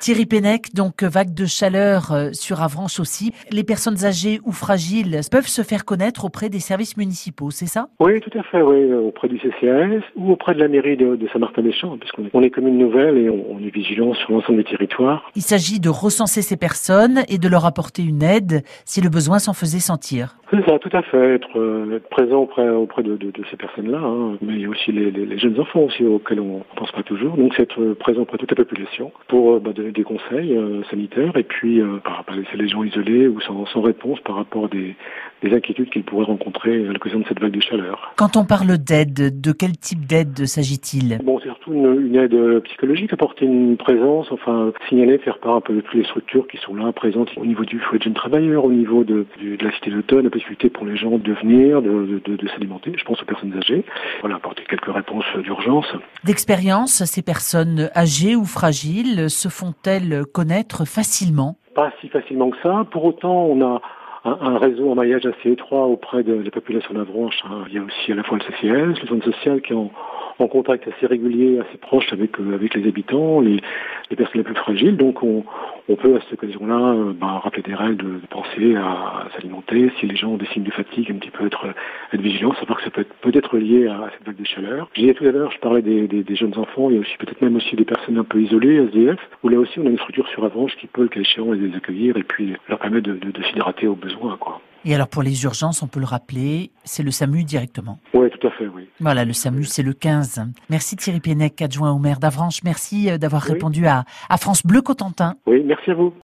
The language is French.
Thierry Pennec, donc vague de chaleur euh, sur Avranches aussi. Les personnes âgées ou fragiles peuvent se faire connaître auprès des services municipaux, c'est ça? Oui, tout à fait, oui, auprès du CCAS ou auprès de la mairie de, de Saint-Martin-des-Champs, puisqu'on est, on est commune nouvelle et on, on est vigilant sur l'ensemble des territoires. Il s'agit de recenser ces personnes et de leur apporter une aide si le besoin s'en faisait sentir. C'est ça, tout à fait, être, euh, être présent auprès, auprès de, de, de ces personnes-là, hein. mais il y a aussi les, les, les, jeunes enfants aussi auxquels on ne pense pas toujours, donc c'est être présent auprès de toute la population pour euh, bah, donner des conseils euh, sanitaires et puis euh, par rapport à laisser les gens isolés ou sans, sans réponse par rapport à des, des inquiétudes qu'ils pourraient rencontrer à l'occasion de cette vague de chaleur. Quand on parle d'aide, de quel type d'aide s'agit-il? Bon, c'est surtout une, une, aide psychologique, apporter une présence, enfin signaler, faire part un peu de toutes les structures qui sont là, présentes au niveau du foyer de jeunes travailleurs, au niveau de, de, de la cité d'automne, la possibilité pour les gens de venir, de, de, s'alimenter, je pense aux personnes âgées. Voilà, apporter quelques réponses d'urgence. D'expérience, ces personnes âgées ou fragiles se font-elles connaître facilement? Pas si facilement que ça. Pour autant, on a un, réseau, un maillage assez étroit auprès de la population d'Avranches. Hein. Il y a aussi à la fois le CCS, le centre social qui est en, contact assez régulier, assez proche avec euh, avec les habitants, les, les personnes les plus fragiles. Donc on, on peut à cette occasion-là euh, bah, rappeler des règles de, de penser à, à s'alimenter. Si les gens ont des signes de fatigue, un petit peu être être vigilant, savoir que ça peut être peut-être lié à, à cette vague de chaleur. J'ai tout à l'heure, je parlais des, des, des, jeunes enfants, il y a aussi peut-être même aussi des personnes un peu isolées, SDF, où là aussi on a une structure sur Avranches qui peut, le cas échéant, les accueillir et puis leur permettre de, de, de s'hydrater au besoin, quoi. Et alors pour les urgences, on peut le rappeler, c'est le SAMU directement. Oui, tout à fait, oui. Voilà, le SAMU, c'est le 15. Merci Thierry Pennec, adjoint au maire d'Avranches. Merci euh, d'avoir oui. répondu à, à France Bleu Cotentin. Oui, merci à vous.